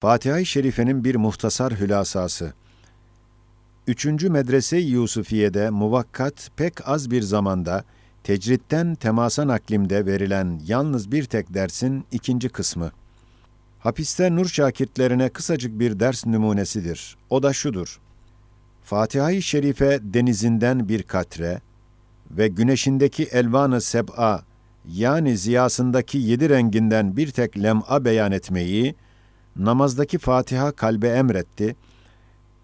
Fatiha-i Şerife'nin bir muhtasar hülasası. Üçüncü Medrese-i Yusufiye'de muvakkat pek az bir zamanda tecritten temasa naklimde verilen yalnız bir tek dersin ikinci kısmı. Hapiste nur şakirtlerine kısacık bir ders numunesidir. O da şudur. Fatiha-i Şerife denizinden bir katre ve güneşindeki elvanı seb'a yani ziyasındaki yedi renginden bir tek lem'a beyan etmeyi, namazdaki Fatiha kalbe emretti.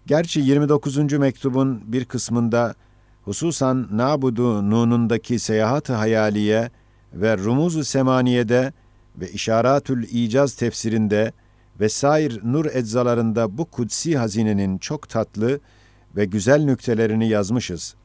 Gerçi 29. mektubun bir kısmında hususan Nabudu Nun'undaki seyahat-ı hayaliye ve Rumuz-u Semaniye'de ve İşaratül İcaz tefsirinde ve sair nur eczalarında bu kutsi hazinenin çok tatlı ve güzel nüktelerini yazmışız.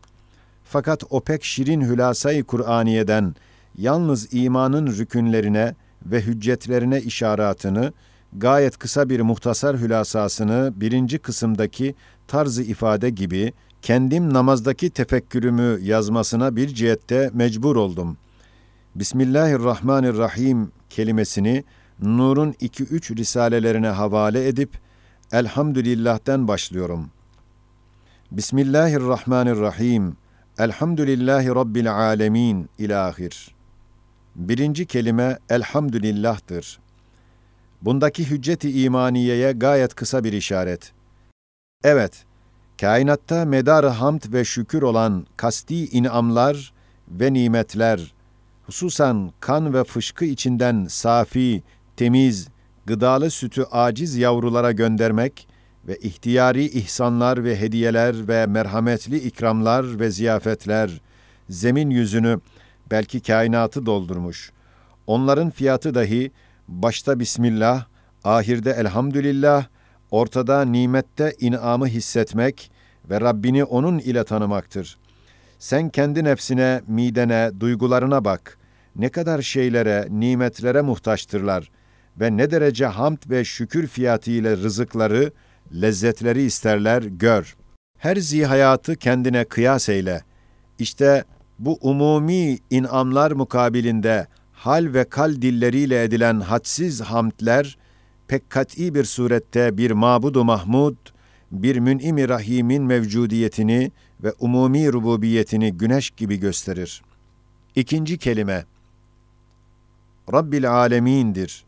Fakat o pek şirin hülasayı Kur'aniye'den yalnız imanın rükünlerine ve hüccetlerine işaratını, gayet kısa bir muhtasar hülasasını birinci kısımdaki tarzı ifade gibi kendim namazdaki tefekkürümü yazmasına bir cihette mecbur oldum. Bismillahirrahmanirrahim kelimesini Nur'un 2-3 risalelerine havale edip Elhamdülillah'ten başlıyorum. Bismillahirrahmanirrahim. Elhamdülillahi Rabbil alemin ilahir. Birinci kelime elhamdülillah'tır. Bundaki hücceti imaniyeye gayet kısa bir işaret. Evet, kainatta medar hamd ve şükür olan kasti inamlar ve nimetler, hususan kan ve fışkı içinden safi, temiz, gıdalı sütü aciz yavrulara göndermek ve ihtiyari ihsanlar ve hediyeler ve merhametli ikramlar ve ziyafetler, zemin yüzünü, belki kainatı doldurmuş. Onların fiyatı dahi başta Bismillah, ahirde Elhamdülillah, ortada nimette inamı hissetmek ve Rabbini onun ile tanımaktır. Sen kendi nefsine, midene, duygularına bak. Ne kadar şeylere, nimetlere muhtaçtırlar ve ne derece hamd ve şükür fiyatı ile rızıkları, lezzetleri isterler, gör. Her zihayatı kendine kıyas eyle. İşte bu umumi inamlar mukabilinde hal ve kal dilleriyle edilen hadsiz hamdler, pek kat'i bir surette bir mabudu mahmud, bir mün'im rahimin mevcudiyetini ve umumi rububiyetini güneş gibi gösterir. İkinci kelime, Rabbil alemindir.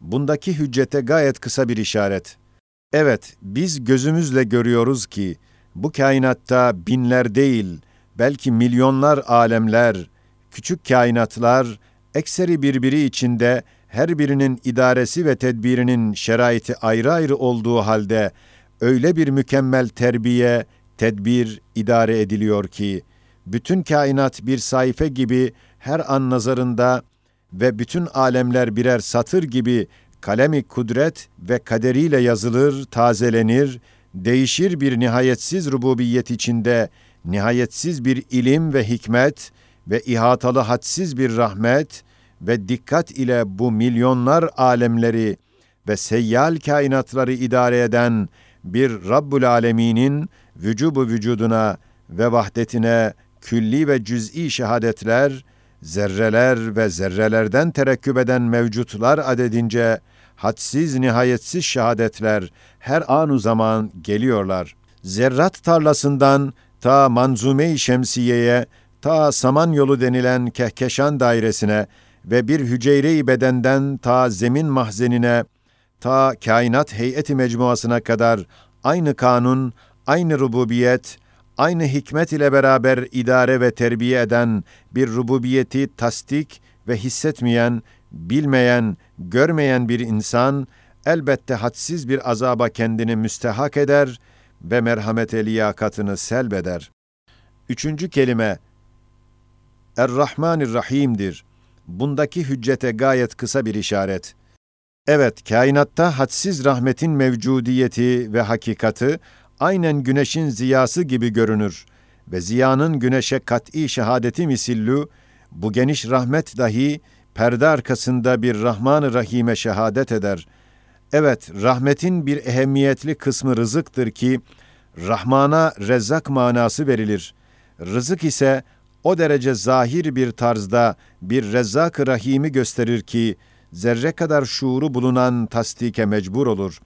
Bundaki hüccete gayet kısa bir işaret. Evet, biz gözümüzle görüyoruz ki, bu kainatta binler değil, belki milyonlar alemler, küçük kainatlar, ekseri birbiri içinde her birinin idaresi ve tedbirinin şeraiti ayrı ayrı olduğu halde öyle bir mükemmel terbiye, tedbir idare ediliyor ki bütün kainat bir sayfa gibi her an nazarında ve bütün alemler birer satır gibi kalemi kudret ve kaderiyle yazılır, tazelenir, değişir bir nihayetsiz rububiyet içinde nihayetsiz bir ilim ve hikmet ve ihatalı hadsiz bir rahmet ve dikkat ile bu milyonlar alemleri ve seyyal kainatları idare eden bir Rabbul Alemin'in vücubu vücuduna ve vahdetine külli ve cüz'i şehadetler, zerreler ve zerrelerden terekküp eden mevcutlar adedince hadsiz nihayetsiz şehadetler her anu zaman geliyorlar. Zerrat tarlasından ta Manzume-i Şemsiye'ye, ta Samanyolu denilen Kehkeşan dairesine ve bir hücre-i bedenden ta zemin mahzenine, ta kainat heyeti mecmuasına kadar aynı kanun, aynı rububiyet, aynı hikmet ile beraber idare ve terbiye eden bir rububiyeti tasdik ve hissetmeyen, bilmeyen, görmeyen bir insan, elbette hadsiz bir azaba kendini müstehak eder ve merhamete liyakatını selbeder. Üçüncü kelime, Er-Rahmanir-Rahim'dir. Bundaki hüccete gayet kısa bir işaret. Evet, kainatta hadsiz rahmetin mevcudiyeti ve hakikati aynen güneşin ziyası gibi görünür ve ziyanın güneşe kat'i şehadeti misillü, bu geniş rahmet dahi perde arkasında bir Rahman-ı Rahim'e şehadet eder. Evet, rahmetin bir ehemmiyetli kısmı rızıktır ki, Rahman'a rezzak manası verilir. Rızık ise o derece zahir bir tarzda bir rezzak-ı rahimi gösterir ki, zerre kadar şuuru bulunan tasdike mecbur olur.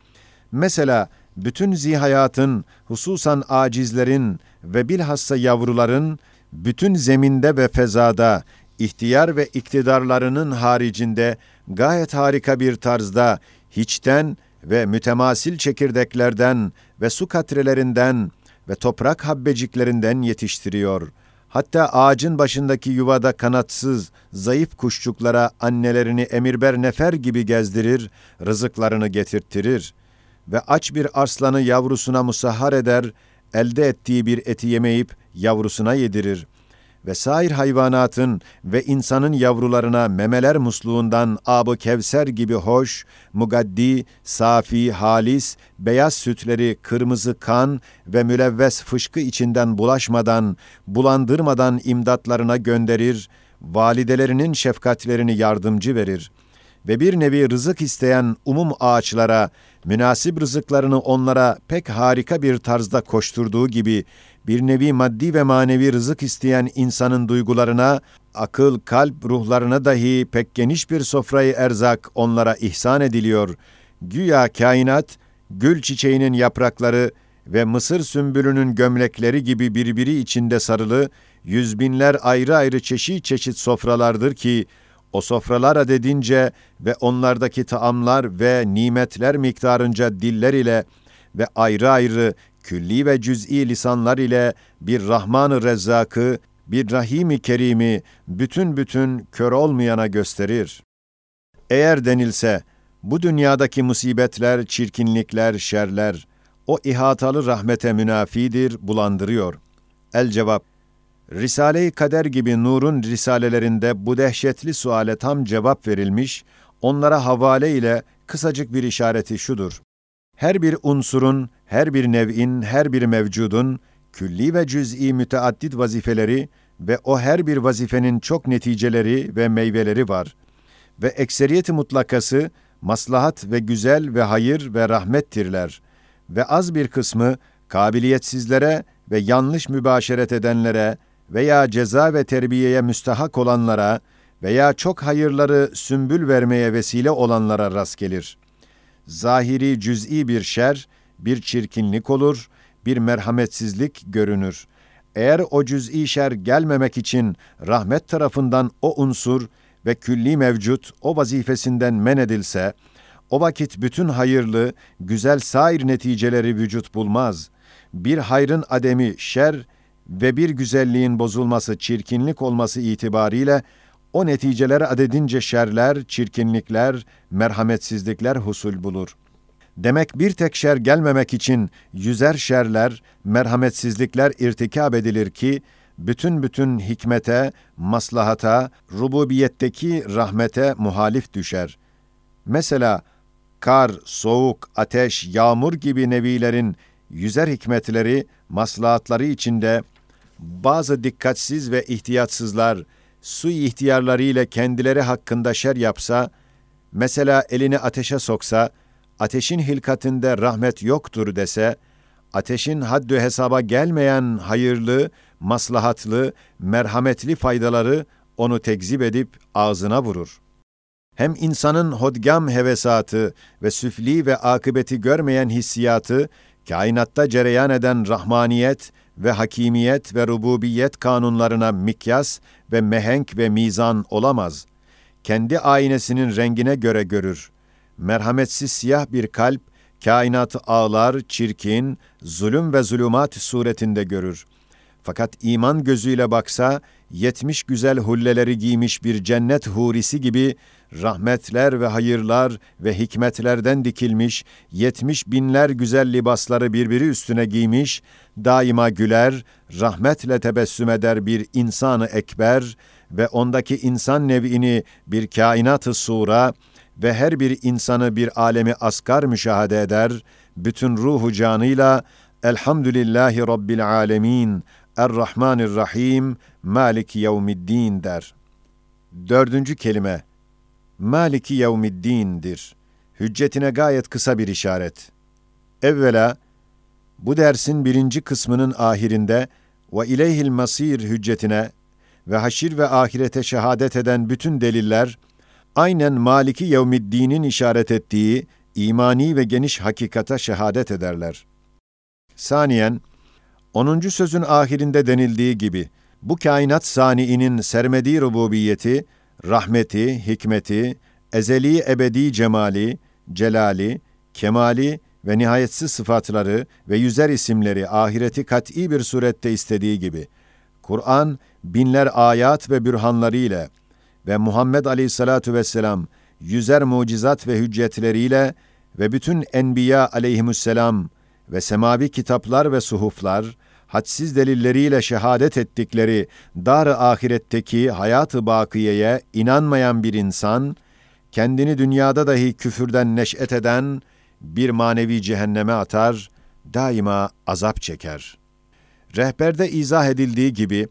Mesela bütün zihayatın, hususan acizlerin ve bilhassa yavruların, bütün zeminde ve fezada, ihtiyar ve iktidarlarının haricinde gayet harika bir tarzda, hiçten ve mütemasil çekirdeklerden ve su katrelerinden ve toprak habbeciklerinden yetiştiriyor. Hatta ağacın başındaki yuvada kanatsız, zayıf kuşçuklara annelerini emirber nefer gibi gezdirir, rızıklarını getirttirir ve aç bir arslanı yavrusuna musahhar eder, elde ettiği bir eti yemeyip yavrusuna yedirir ve sair hayvanatın ve insanın yavrularına memeler musluğundan ab kevser gibi hoş, mugaddi, safi, halis, beyaz sütleri kırmızı kan ve mülevves fışkı içinden bulaşmadan, bulandırmadan imdatlarına gönderir, validelerinin şefkatlerini yardımcı verir ve bir nevi rızık isteyen umum ağaçlara, münasip rızıklarını onlara pek harika bir tarzda koşturduğu gibi, bir nevi maddi ve manevi rızık isteyen insanın duygularına, akıl, kalp, ruhlarına dahi pek geniş bir sofrayı erzak onlara ihsan ediliyor. Güya kainat, gül çiçeğinin yaprakları ve mısır sümbülünün gömlekleri gibi birbiri içinde sarılı, yüz binler ayrı ayrı çeşit çeşit sofralardır ki, o sofralar adedince ve onlardaki taamlar ve nimetler miktarınca diller ile ve ayrı ayrı külli ve cüz'i lisanlar ile bir Rahman-ı Rezzak'ı, bir Rahim-i Kerim'i bütün bütün kör olmayana gösterir. Eğer denilse, bu dünyadaki musibetler, çirkinlikler, şerler, o ihatalı rahmete münafidir, bulandırıyor. El cevap, Risale-i Kader gibi Nur'un risalelerinde bu dehşetli suale tam cevap verilmiş, onlara havale ile kısacık bir işareti şudur. Her bir unsurun, her bir nev'in, her bir mevcudun külli ve cüz'i müteaddit vazifeleri ve o her bir vazifenin çok neticeleri ve meyveleri var. Ve ekseriyeti mutlakası maslahat ve güzel ve hayır ve rahmettirler. Ve az bir kısmı kabiliyetsizlere ve yanlış mübaşeret edenlere veya ceza ve terbiyeye müstahak olanlara veya çok hayırları sümbül vermeye vesile olanlara rast gelir. Zahiri cüz'i bir şer, bir çirkinlik olur, bir merhametsizlik görünür. Eğer o cüz'i şer gelmemek için rahmet tarafından o unsur ve külli mevcut o vazifesinden men edilse, o vakit bütün hayırlı, güzel sair neticeleri vücut bulmaz. Bir hayrın ademi şer ve bir güzelliğin bozulması, çirkinlik olması itibariyle o neticeler adedince şerler, çirkinlikler, merhametsizlikler husul bulur. Demek bir tek şer gelmemek için yüzer şerler, merhametsizlikler irtikab edilir ki, bütün bütün hikmete, maslahata, rububiyetteki rahmete muhalif düşer. Mesela kar, soğuk, ateş, yağmur gibi nevilerin yüzer hikmetleri, maslahatları içinde bazı dikkatsiz ve ihtiyatsızlar su ihtiyarlarıyla kendileri hakkında şer yapsa, mesela elini ateşe soksa, ateşin hilkatinde rahmet yoktur dese, ateşin haddü hesaba gelmeyen hayırlı, maslahatlı, merhametli faydaları onu tekzip edip ağzına vurur. Hem insanın hodgam hevesatı ve süfli ve akıbeti görmeyen hissiyatı, kainatta cereyan eden rahmaniyet ve hakimiyet ve rububiyet kanunlarına mikyas ve mehenk ve mizan olamaz. Kendi aynesinin rengine göre görür. Merhametsiz siyah bir kalp, kainatı ağlar, çirkin, zulüm ve zulümat suretinde görür. Fakat iman gözüyle baksa, yetmiş güzel hulleleri giymiş bir cennet hurisi gibi rahmetler ve hayırlar ve hikmetlerden dikilmiş, yetmiş binler güzel libasları birbiri üstüne giymiş, daima güler, rahmetle tebessüm eder bir insanı ekber ve ondaki insan nev'ini bir kainatı sura ve her bir insanı bir alemi asgar müşahede eder, bütün ruhu canıyla Elhamdülillahi Rabbil alemin, Er-Rahmanir-Rahim, Maliki Yevmiddin der. Dördüncü kelime, Maliki Yevmiddin'dir. Hüccetine gayet kısa bir işaret. Evvela, bu dersin birinci kısmının ahirinde ve ileyhil masir hüccetine ve haşir ve ahirete şehadet eden bütün deliller, aynen Maliki Yevmiddin'in işaret ettiği imani ve geniş hakikata şehadet ederler. Saniyen, 10. sözün ahirinde denildiği gibi, bu kainat saniinin sermediği rububiyeti, rahmeti, hikmeti, ezeli ebedi cemali, celali, kemali ve nihayetsiz sıfatları ve yüzer isimleri ahireti kat'i bir surette istediği gibi, Kur'an binler ayat ve bürhanları ile ve Muhammed Aleyhissalatu vesselam yüzer mucizat ve hüccetleriyle ve bütün enbiya aleyhisselam ve semavi kitaplar ve suhuflar, hadsiz delilleriyle şehadet ettikleri dar-ı ahiretteki hayatı bakiyeye inanmayan bir insan, kendini dünyada dahi küfürden neş'et eden bir manevi cehenneme atar, daima azap çeker. Rehberde izah edildiği gibi,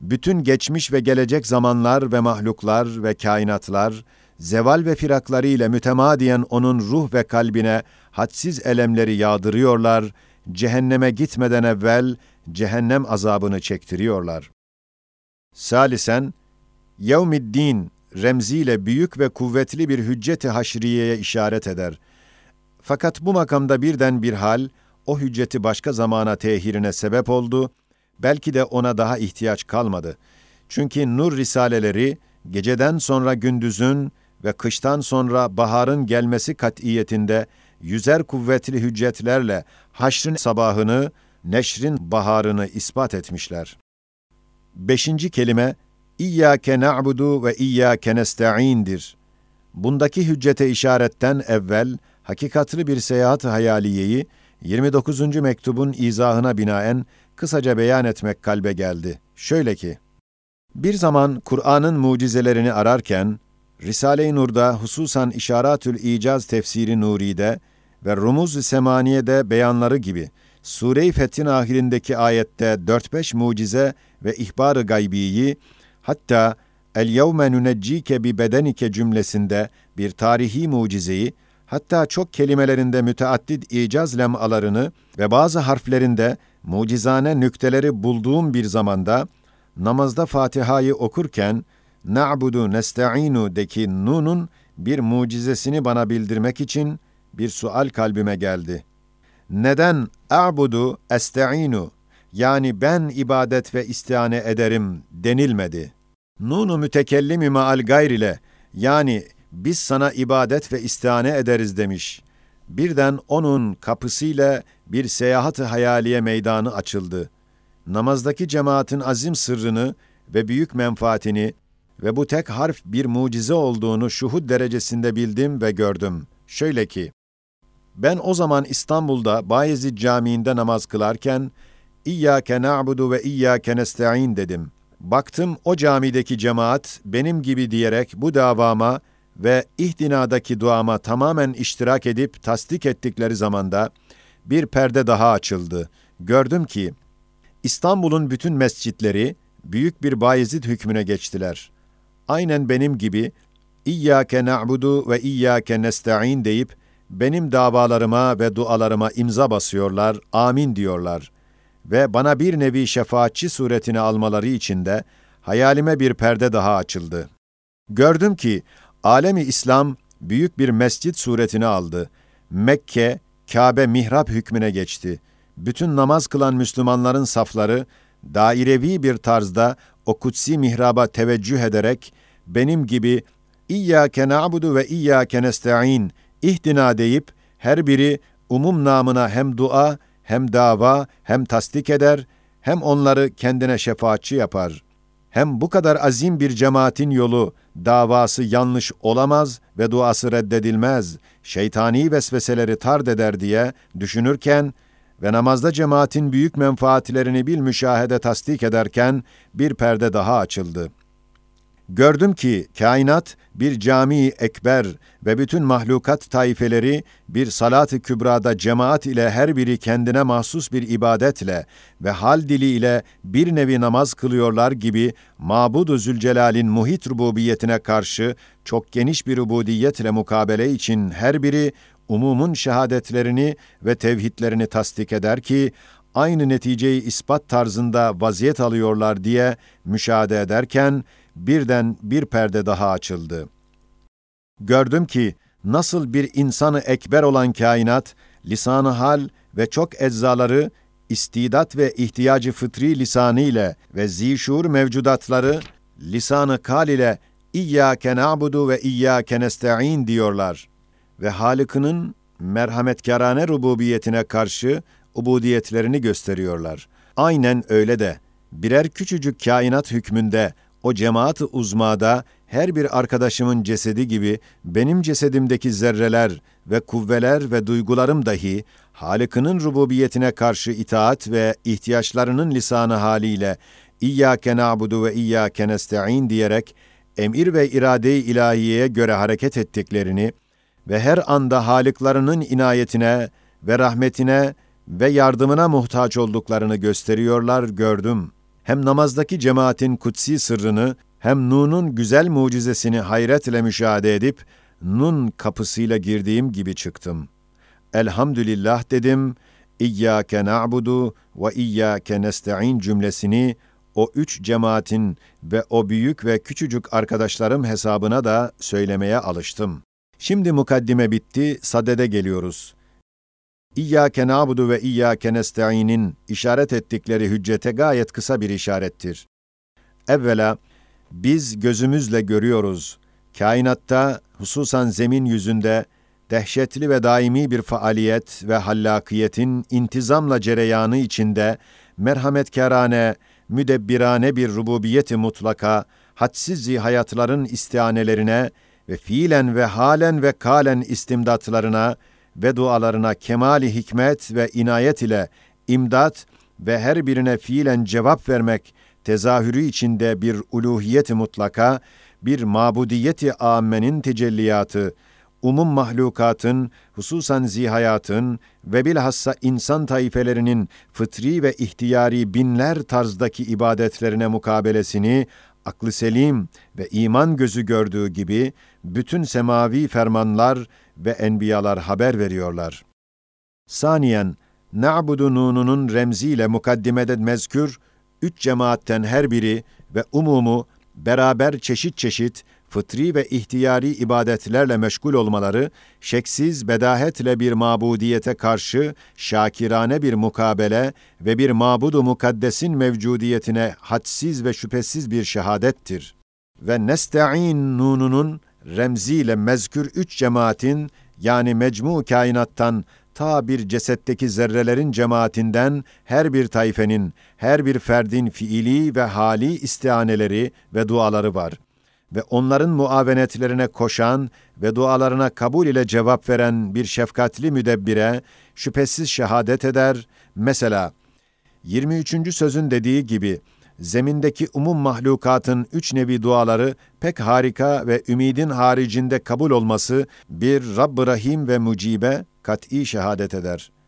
bütün geçmiş ve gelecek zamanlar ve mahluklar ve kainatlar, zeval ve firakları ile mütemadiyen onun ruh ve kalbine hadsiz elemleri yağdırıyorlar, cehenneme gitmeden evvel cehennem azabını çektiriyorlar. Salisen, yevmiddin remziyle büyük ve kuvvetli bir hücceti haşriyeye işaret eder. Fakat bu makamda birden bir hal, o hücceti başka zamana tehirine sebep oldu, belki de ona daha ihtiyaç kalmadı. Çünkü nur risaleleri, geceden sonra gündüzün ve kıştan sonra baharın gelmesi kat'iyetinde yüzer kuvvetli hüccetlerle haşrin sabahını, neşrin baharını ispat etmişler. Beşinci kelime, İyyâke na'budu ve İyyâke nesta'in'dir. Bundaki hüccete işaretten evvel, hakikatli bir seyahat hayaliyeyi 29. mektubun izahına binaen kısaca beyan etmek kalbe geldi. Şöyle ki, bir zaman Kur'an'ın mucizelerini ararken, Risale-i Nur'da hususan İşaratül İcaz tefsiri Nuri'de ve Rumuz-ı Semaniye'de beyanları gibi Sure-i Fethin ahirindeki ayette 4-5 mucize ve ihbar-ı gaybiyi hatta el yevme nuneccike bi bedenike cümlesinde bir tarihi mucizeyi hatta çok kelimelerinde müteaddit icaz lemalarını ve bazı harflerinde mucizane nükteleri bulduğum bir zamanda namazda Fatiha'yı okurken na'budu nesta'inu deki nunun bir mucizesini bana bildirmek için bir sual kalbime geldi. Neden a'budu esta'inu yani ben ibadet ve istihane ederim denilmedi. Nunu mütekellimi maal gayr ile yani biz sana ibadet ve istihane ederiz demiş. Birden onun kapısıyla bir seyahat-ı hayaliye meydanı açıldı. Namazdaki cemaatin azim sırrını ve büyük menfaatini ve bu tek harf bir mucize olduğunu şuhud derecesinde bildim ve gördüm. Şöyle ki, ben o zaman İstanbul'da Bayezid Camii'nde namaz kılarken, İyyâke na'budu ve İyyâke nesta'in dedim. Baktım o camideki cemaat benim gibi diyerek bu davama ve ihtinadaki duama tamamen iştirak edip tasdik ettikleri zamanda bir perde daha açıldı. Gördüm ki İstanbul'un bütün mescitleri büyük bir Bayezid hükmüne geçtiler. Aynen benim gibi İyyâke na'budu ve İyyâke nesta'in deyip benim davalarıma ve dualarıma imza basıyorlar, amin diyorlar. Ve bana bir nevi şefaatçi suretini almaları için de hayalime bir perde daha açıldı. Gördüm ki alemi İslam büyük bir mescit suretini aldı. Mekke, Kabe mihrap hükmüne geçti. Bütün namaz kılan Müslümanların safları dairevi bir tarzda o kutsi mihraba teveccüh ederek benim gibi İyyâke na'budu ve İyyâke nesta'in ihtina deyip her biri umum namına hem dua hem dava hem tasdik eder hem onları kendine şefaatçi yapar. Hem bu kadar azim bir cemaatin yolu, davası yanlış olamaz ve duası reddedilmez, şeytani vesveseleri tard eder diye düşünürken ve namazda cemaatin büyük menfaatlerini bil müşahede tasdik ederken bir perde daha açıldı.'' Gördüm ki kainat bir cami ekber ve bütün mahlukat taifeleri bir salat-ı kübrada cemaat ile her biri kendine mahsus bir ibadetle ve hal dili ile bir nevi namaz kılıyorlar gibi Mabud-u Zülcelal'in muhit rububiyetine karşı çok geniş bir ubudiyetle mukabele için her biri umumun şehadetlerini ve tevhidlerini tasdik eder ki aynı neticeyi ispat tarzında vaziyet alıyorlar diye müşahede ederken birden bir perde daha açıldı. Gördüm ki nasıl bir insanı ekber olan kainat, lisanı hal ve çok eczaları, istidat ve ihtiyacı fıtri lisanı ile ve zişur mevcudatları, lisanı kal ile İyyâke na'budu ve İyyâke nesta'in diyorlar. Ve Halık'ının merhametkârane rububiyetine karşı ubudiyetlerini gösteriyorlar. Aynen öyle de birer küçücük kainat hükmünde o cemaat-ı uzmada her bir arkadaşımın cesedi gibi benim cesedimdeki zerreler ve kuvveler ve duygularım dahi Halık'ının rububiyetine karşı itaat ve ihtiyaçlarının lisanı haliyle İyyâke na'budu ve İyyâke nesta'in diyerek emir ve irade-i ilahiyeye göre hareket ettiklerini ve her anda haliklarının inayetine ve rahmetine ve yardımına muhtaç olduklarını gösteriyorlar, gördüm. Hem namazdaki cemaatin kutsi sırrını, hem Nun'un güzel mucizesini hayretle müşahede edip, Nun kapısıyla girdiğim gibi çıktım. Elhamdülillah dedim, İyyâke na'budu ve İyyâke nesta'in cümlesini o üç cemaatin ve o büyük ve küçücük arkadaşlarım hesabına da söylemeye alıştım. Şimdi mukaddime bitti, sadede geliyoruz. İyyâke nâbudu ve İyyâke nesta'inin işaret ettikleri hüccete gayet kısa bir işarettir. Evvela, biz gözümüzle görüyoruz. Kainatta, hususan zemin yüzünde, dehşetli ve daimi bir faaliyet ve hallakiyetin intizamla cereyanı içinde, merhametkârane, müdebbirane bir rububiyeti mutlaka, hadsiz hayatların istihanelerine ve fiilen ve halen ve kalen istimdatlarına ve dualarına kemali hikmet ve inayet ile imdat ve her birine fiilen cevap vermek tezahürü içinde bir uluhiyeti mutlaka, bir mabudiyeti âmmenin tecelliyatı, umum mahlukatın, hususan zihayatın ve bilhassa insan taifelerinin fıtri ve ihtiyari binler tarzdaki ibadetlerine mukabelesini aklı selim ve iman gözü gördüğü gibi bütün semavi fermanlar ve enbiyalar haber veriyorlar. Saniyen, na'budu nununun remziyle mukaddimede mezkür, üç cemaatten her biri ve umumu beraber çeşit çeşit fıtri ve ihtiyari ibadetlerle meşgul olmaları, şeksiz bedahetle bir mabudiyete karşı şakirane bir mukabele ve bir mabudu mukaddesin mevcudiyetine hadsiz ve şüphesiz bir şehadettir. Ve nesta'in nununun remziyle mezkür üç cemaatin yani mecmu kainattan ta bir cesetteki zerrelerin cemaatinden her bir tayfenin, her bir ferdin fiili ve hali istihaneleri ve duaları var.'' ve onların muavenetlerine koşan ve dualarına kabul ile cevap veren bir şefkatli müdebbire şüphesiz şehadet eder. Mesela 23. sözün dediği gibi zemindeki umum mahlukatın üç nevi duaları pek harika ve ümidin haricinde kabul olması bir Rabb-ı Rahim ve Mucibe kat'i şehadet eder.''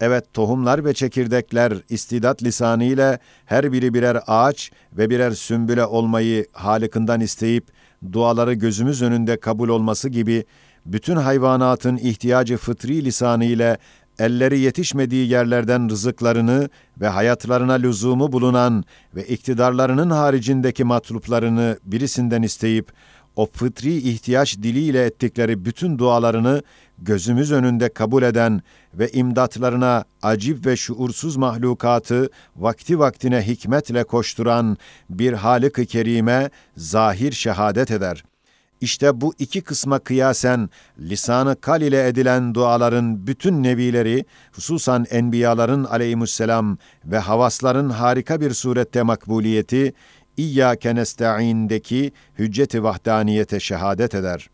Evet tohumlar ve çekirdekler istidat lisanı ile her biri birer ağaç ve birer sümbüle olmayı Halık'ından isteyip duaları gözümüz önünde kabul olması gibi bütün hayvanatın ihtiyacı fıtri lisanı ile elleri yetişmediği yerlerden rızıklarını ve hayatlarına lüzumu bulunan ve iktidarlarının haricindeki matluplarını birisinden isteyip o fıtri ihtiyaç diliyle ettikleri bütün dualarını gözümüz önünde kabul eden ve imdatlarına acip ve şuursuz mahlukatı vakti vaktine hikmetle koşturan bir Halık-ı Kerime zahir şehadet eder. İşte bu iki kısma kıyasen lisanı kal ile edilen duaların bütün nevileri, hususan enbiyaların aleyhisselam ve havasların harika bir surette makbuliyeti, İyyâke nesta'in'deki hücceti vahdaniyete şehadet eder.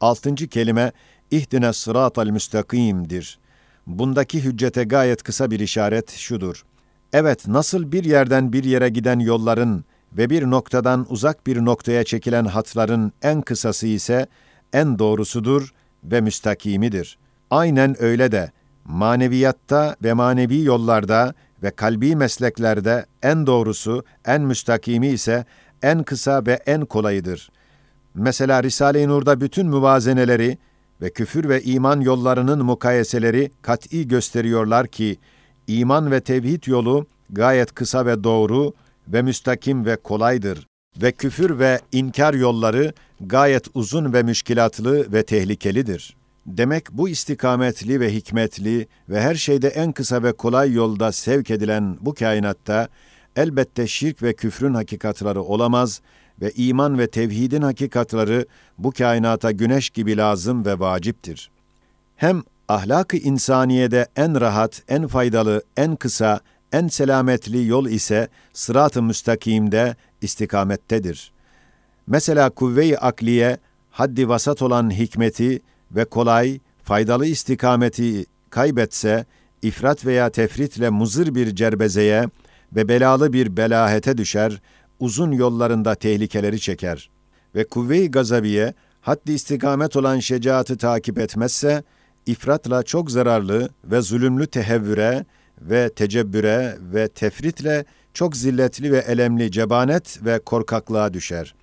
Altıncı kelime, ihdine sıratal müstakim'dir. Bundaki hüccete gayet kısa bir işaret şudur. Evet, nasıl bir yerden bir yere giden yolların ve bir noktadan uzak bir noktaya çekilen hatların en kısası ise en doğrusudur ve müstakimidir. Aynen öyle de maneviyatta ve manevi yollarda ve kalbi mesleklerde en doğrusu, en müstakimi ise en kısa ve en kolayıdır. Mesela Risale-i Nur'da bütün müvazeneleri ve küfür ve iman yollarının mukayeseleri kat'i gösteriyorlar ki, iman ve tevhid yolu gayet kısa ve doğru ve müstakim ve kolaydır. ve küfür ve inkar yolları gayet uzun ve müşkilatlı ve tehlikelidir. Demek bu istikametli ve hikmetli ve her şeyde en kısa ve kolay yolda sevk edilen bu kainatta elbette şirk ve küfrün hakikatları olamaz ve iman ve tevhidin hakikatları bu kainata güneş gibi lazım ve vaciptir. Hem ahlak-ı insaniyede en rahat, en faydalı, en kısa, en selametli yol ise sırat-ı müstakimde istikamettedir. Mesela kuvve-i akliye, haddi vasat olan hikmeti ve kolay, faydalı istikameti kaybetse, ifrat veya tefritle muzır bir cerbezeye ve belalı bir belahete düşer, uzun yollarında tehlikeleri çeker. Ve kuvve-i gazabiye, haddi istikamet olan şecaatı takip etmezse, ifratla çok zararlı ve zulümlü tehevvüre ve tecebbüre ve tefritle çok zilletli ve elemli cebanet ve korkaklığa düşer.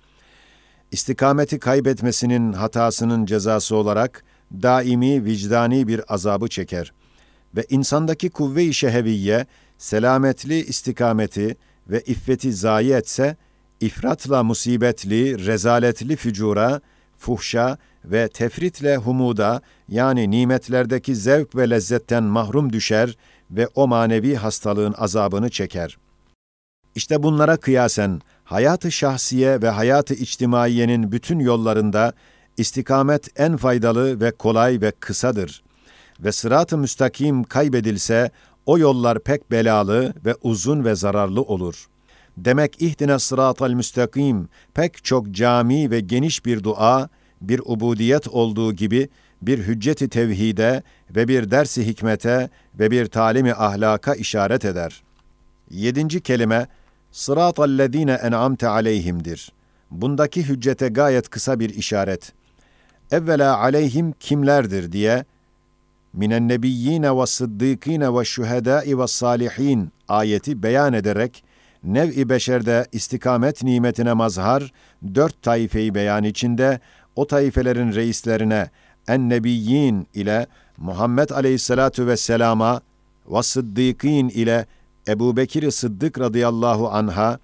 İstikameti kaybetmesinin hatasının cezası olarak daimi vicdani bir azabı çeker ve insandaki kuvve-i şeheviye selametli istikameti ve iffeti zayi etse, ifratla musibetli, rezaletli fücura, fuhşa ve tefritle humuda yani nimetlerdeki zevk ve lezzetten mahrum düşer ve o manevi hastalığın azabını çeker. İşte bunlara kıyasen hayatı şahsiye ve hayatı içtimaiyenin bütün yollarında istikamet en faydalı ve kolay ve kısadır. Ve sırat-ı müstakim kaybedilse o yollar pek belalı ve uzun ve zararlı olur. Demek ihtine sıratal müstakim pek çok cami ve geniş bir dua, bir ubudiyet olduğu gibi bir hücceti tevhide ve bir dersi hikmete ve bir talimi ahlaka işaret eder. Yedinci kelime, sıratallezine en'amte aleyhimdir. Bundaki hüccete gayet kısa bir işaret. Evvela aleyhim kimlerdir diye, minen nebiyyine ve sıddıkine ve şühedâi ve salihin ayeti beyan ederek, nev-i beşerde istikamet nimetine mazhar, dört taifeyi beyan içinde, o taifelerin reislerine, en-nebiyyin ile Muhammed aleyhissalatu vesselama ve sıddıkîn ile Ebu Bekir Sıddık radıyallahu anha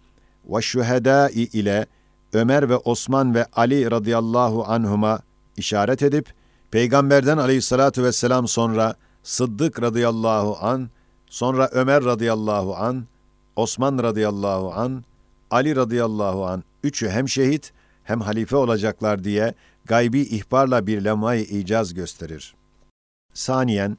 ve şühedâi ile Ömer ve Osman ve Ali radıyallahu anhuma işaret edip, Peygamberden aleyhissalatu vesselam sonra Sıddık radıyallahu an, sonra Ömer radıyallahu an, Osman radıyallahu an, Ali radıyallahu an, üçü hem şehit hem halife olacaklar diye gaybi ihbarla bir lemay icaz gösterir. Saniyen,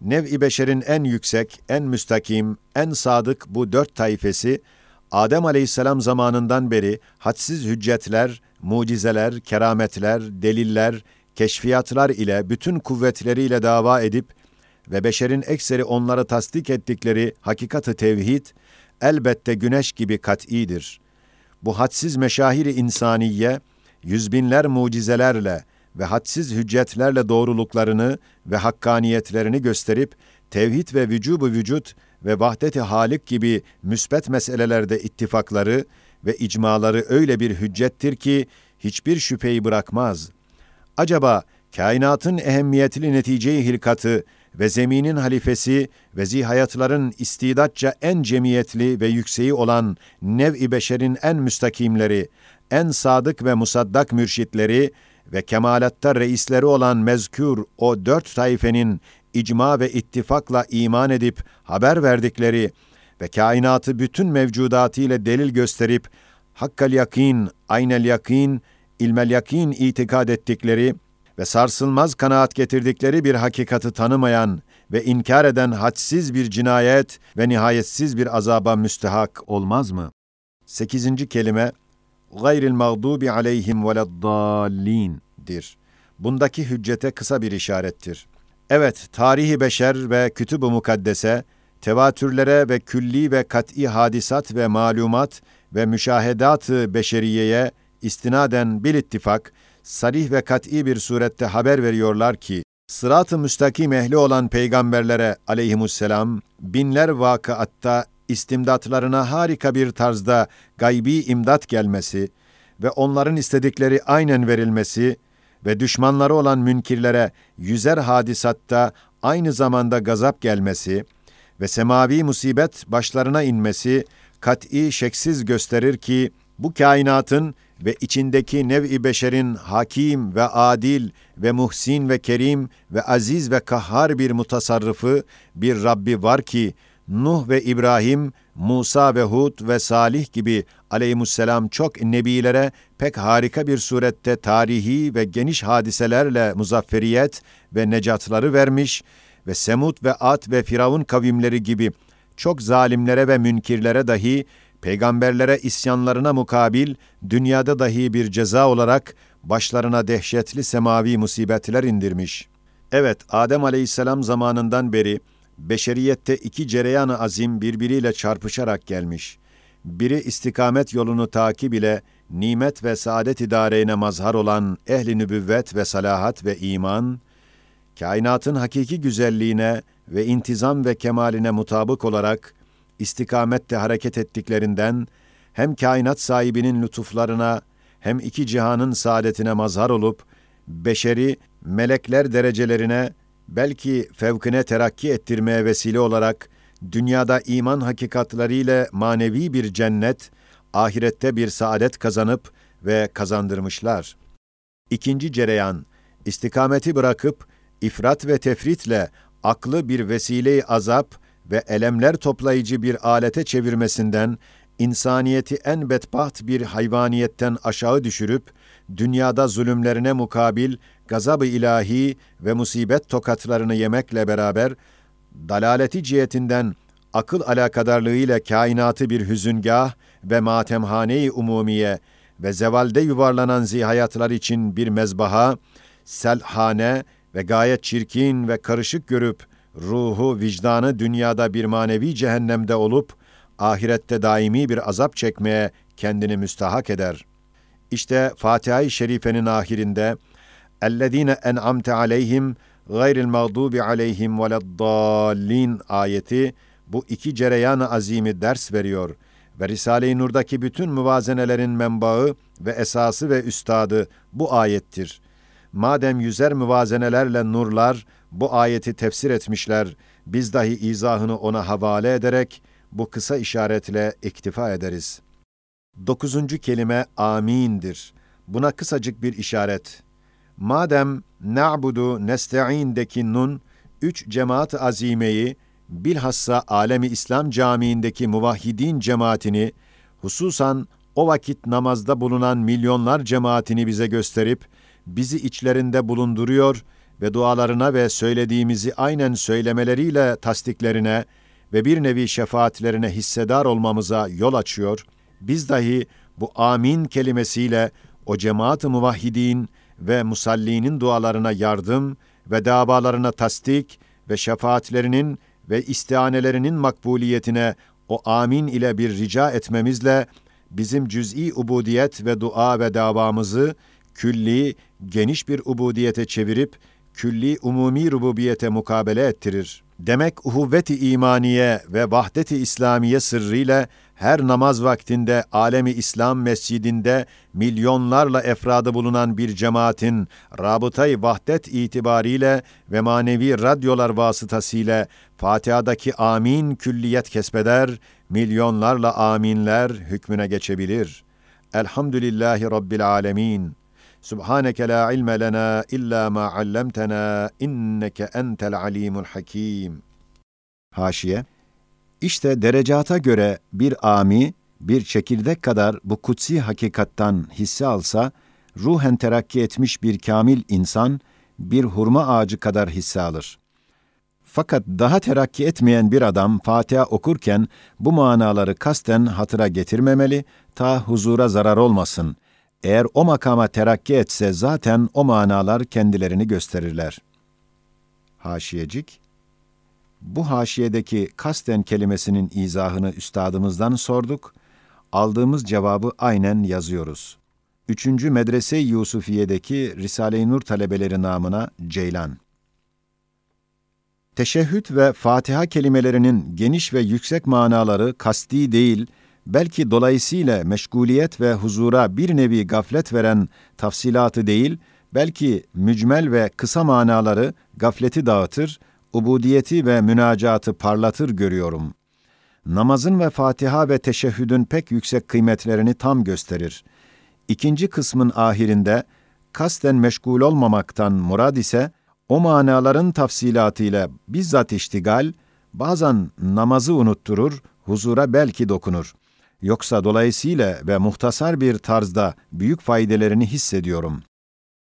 nev-i beşerin en yüksek, en müstakim, en sadık bu dört taifesi, Adem aleyhisselam zamanından beri hadsiz hüccetler, mucizeler, kerametler, deliller, keşfiyatlar ile bütün kuvvetleriyle dava edip ve beşerin ekseri onları tasdik ettikleri hakikati tevhid, elbette güneş gibi kat'idir. Bu hadsiz meşahiri insaniye, yüzbinler mucizelerle ve hadsiz hüccetlerle doğruluklarını ve hakkaniyetlerini gösterip, tevhid ve vücubu vücut ve vahdet-i halik gibi müsbet meselelerde ittifakları ve icmaları öyle bir hüccettir ki, hiçbir şüpheyi bırakmaz. Acaba kainatın ehemmiyetli neticeyi hilkatı ve zeminin halifesi ve zihayatların istidatça en cemiyetli ve yükseği olan nev-i beşerin en müstakimleri, en sadık ve musaddak mürşitleri ve kemalatta reisleri olan mezkür o dört taifenin icma ve ittifakla iman edip haber verdikleri ve kainatı bütün mevcudatıyla delil gösterip hakkal yakin, aynel yakin, ilmel yakin itikad ettikleri ve sarsılmaz kanaat getirdikleri bir hakikati tanımayan ve inkar eden hadsiz bir cinayet ve nihayetsiz bir azaba müstehak olmaz mı? Sekizinci kelime, gayril mağdubi aleyhim veleddalindir. Bundaki hüccete kısa bir işarettir. Evet, tarihi beşer ve kütüb-ü mukaddese, tevatürlere ve külli ve kat'i hadisat ve malumat ve müşahedat-ı beşeriyeye istinaden bir ittifak, sarih ve kat'i bir surette haber veriyorlar ki, sırat-ı müstakim ehli olan peygamberlere aleyhimusselam, binler vakıatta istimdatlarına harika bir tarzda gaybi imdat gelmesi ve onların istedikleri aynen verilmesi ve düşmanları olan münkirlere yüzer hadisatta aynı zamanda gazap gelmesi ve semavi musibet başlarına inmesi kat'i şeksiz gösterir ki Bu kainatın ve içindeki nev-i beşerin hakim ve adil ve muhsin ve kerim ve aziz ve kahhar bir mutasarrıfı, bir Rabbi var ki, Nuh ve İbrahim, Musa ve Hud ve Salih gibi aleyhisselam çok nebilere pek harika bir surette tarihi ve geniş hadiselerle muzafferiyet ve necatları vermiş ve Semud ve At ve Firavun kavimleri gibi çok zalimlere ve münkirlere dahi peygamberlere isyanlarına mukabil dünyada dahi bir ceza olarak başlarına dehşetli semavi musibetler indirmiş. Evet, Adem aleyhisselam zamanından beri beşeriyette iki cereyan-ı azim birbiriyle çarpışarak gelmiş. Biri istikamet yolunu takip ile nimet ve saadet idareine mazhar olan ehli nübüvvet ve salahat ve iman, kainatın hakiki güzelliğine ve intizam ve kemaline mutabık olarak istikamette hareket ettiklerinden hem kainat sahibinin lütuflarına hem iki cihanın saadetine mazhar olup beşeri melekler derecelerine belki fevkine terakki ettirmeye vesile olarak dünyada iman hakikatleriyle manevi bir cennet, ahirette bir saadet kazanıp ve kazandırmışlar. İkinci cereyan, istikameti bırakıp ifrat ve tefritle aklı bir vesile azap ve elemler toplayıcı bir alete çevirmesinden insaniyeti en bedbaht bir hayvaniyetten aşağı düşürüp dünyada zulümlerine mukabil gazab-ı ilahi ve musibet tokatlarını yemekle beraber dalaleti cihetinden akıl alakadarlığıyla kainatı bir hüzüngah ve matemhane-i umumiye ve zevalde yuvarlanan zihayatlar için bir mezbaha, selhane ve gayet çirkin ve karışık görüp ruhu, vicdanı dünyada bir manevi cehennemde olup ahirette daimi bir azap çekmeye kendini müstahak eder. İşte Fatiha-i Şerife'nin ahirinde اَلَّذ۪ينَ اَنْعَمْتَ عَلَيْهِمْ غَيْرِ الْمَغْضُوبِ عَلَيْهِمْ وَلَا ayeti bu iki cereyan azimi ders veriyor ve Risale-i Nur'daki bütün müvazenelerin menbaı ve esası ve üstadı bu ayettir. Madem yüzer müvazenelerle nurlar bu ayeti tefsir etmişler, biz dahi izahını ona havale ederek bu kısa işaretle iktifa ederiz. Dokuzuncu kelime amindir. Buna kısacık bir işaret. Madem na'budu nesta'in'deki nun, üç cemaat azimeyi, bilhassa alemi İslam camiindeki muvahhidin cemaatini, hususan o vakit namazda bulunan milyonlar cemaatini bize gösterip, bizi içlerinde bulunduruyor ve dualarına ve söylediğimizi aynen söylemeleriyle tasdiklerine ve bir nevi şefaatlerine hissedar olmamıza yol açıyor, biz dahi bu amin kelimesiyle o cemaat-ı muvahhidin ve musallinin dualarına yardım ve davalarına tasdik ve şefaatlerinin ve istihanelerinin makbuliyetine o amin ile bir rica etmemizle bizim cüz'i ubudiyet ve dua ve davamızı külli, geniş bir ubudiyete çevirip külli umumi rububiyete mukabele ettirir. Demek uhuvveti imaniye ve vahdeti İslamiye sırrıyla her namaz vaktinde alemi İslam mescidinde milyonlarla efradı bulunan bir cemaatin rabıtayı vahdet itibariyle ve manevi radyolar vasıtasıyla Fatiha'daki amin külliyet kesbeder, milyonlarla aminler hükmüne geçebilir. Elhamdülillahi Rabbil alemin. Subhaneke la ilme lena illa ma allamtena inneke entel alimul hakim. Haşiye İşte derecata göre bir ami, bir çekirdek kadar bu kutsi hakikattan hisse alsa, ruhen terakki etmiş bir kamil insan, bir hurma ağacı kadar hisse alır. Fakat daha terakki etmeyen bir adam Fatiha okurken bu manaları kasten hatıra getirmemeli, ta huzura zarar olmasın.'' Eğer o makama terakki etse zaten o manalar kendilerini gösterirler. Haşiyecik, bu haşiyedeki kasten kelimesinin izahını üstadımızdan sorduk, aldığımız cevabı aynen yazıyoruz. Üçüncü Medrese-i Yusufiye'deki Risale-i Nur talebeleri namına Ceylan. Teşehhüd ve Fatiha kelimelerinin geniş ve yüksek manaları kasti değil, belki dolayısıyla meşguliyet ve huzura bir nevi gaflet veren tafsilatı değil, belki mücmel ve kısa manaları gafleti dağıtır, ubudiyeti ve münacatı parlatır görüyorum. namazın ve Fatiha ve teşehhüdün pek yüksek kıymetlerini tam gösterir. İkinci kısmın ahirinde, kasten meşgul olmamaktan murad ise, o manaların tafsilatıyla bizzat iştigal, bazen namazı unutturur, huzura belki dokunur. Yoksa dolayısıyla ve muhtasar bir tarzda büyük faydalarını hissediyorum.